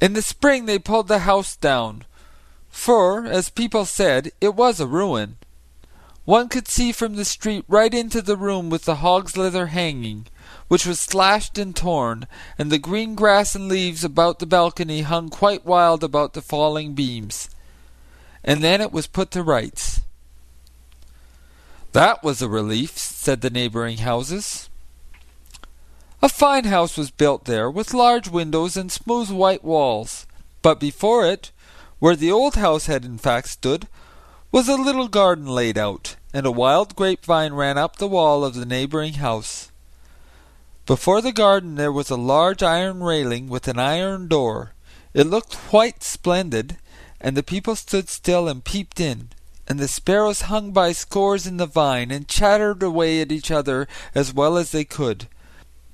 In the spring they pulled the house down, for, as people said, it was a ruin. One could see from the street right into the room with the hog's leather hanging, which was slashed and torn, and the green grass and leaves about the balcony hung quite wild about the falling beams. And then it was put to rights. That was a relief, said the neighbouring houses. A fine house was built there, with large windows and smooth white walls, but before it, where the old house had in fact stood, was a little garden laid out, and a wild grapevine ran up the wall of the neighbouring house. Before the garden there was a large iron railing with an iron door. It looked quite splendid, and the people stood still and peeped in, and the sparrows hung by scores in the vine and chattered away at each other as well as they could.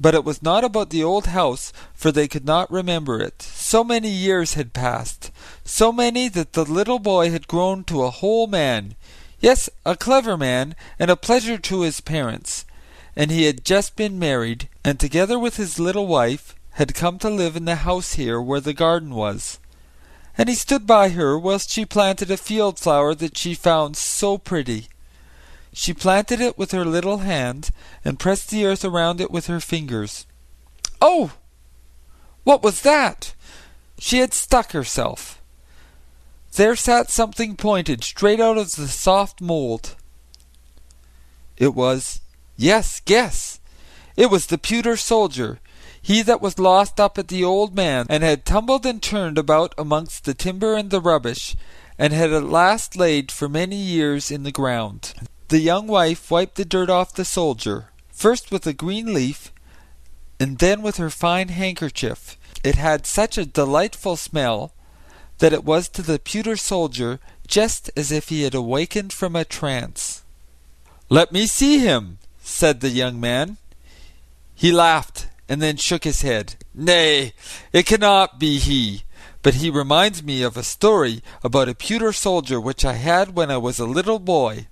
But it was not about the old house, for they could not remember it. So many years had passed, so many that the little boy had grown to a whole man, yes, a clever man, and a pleasure to his parents and he had just been married, and together with his little wife had come to live in the house here where the garden was. And he stood by her whilst she planted a field flower that she found so pretty. She planted it with her little hand, and pressed the earth around it with her fingers. Oh! What was that? She had stuck herself. There sat something pointed straight out of the soft mould. It was Yes, guess! It was the pewter soldier, he that was lost up at the old man, and had tumbled and turned about amongst the timber and the rubbish, and had at last laid for many years in the ground. The young wife wiped the dirt off the soldier, first with a green leaf, and then with her fine handkerchief. It had such a delightful smell that it was to the pewter soldier just as if he had awakened from a trance. Let me see him, said the young man. He laughed, and then shook his head. Nay, it cannot be he, but he reminds me of a story about a pewter soldier which I had when I was a little boy.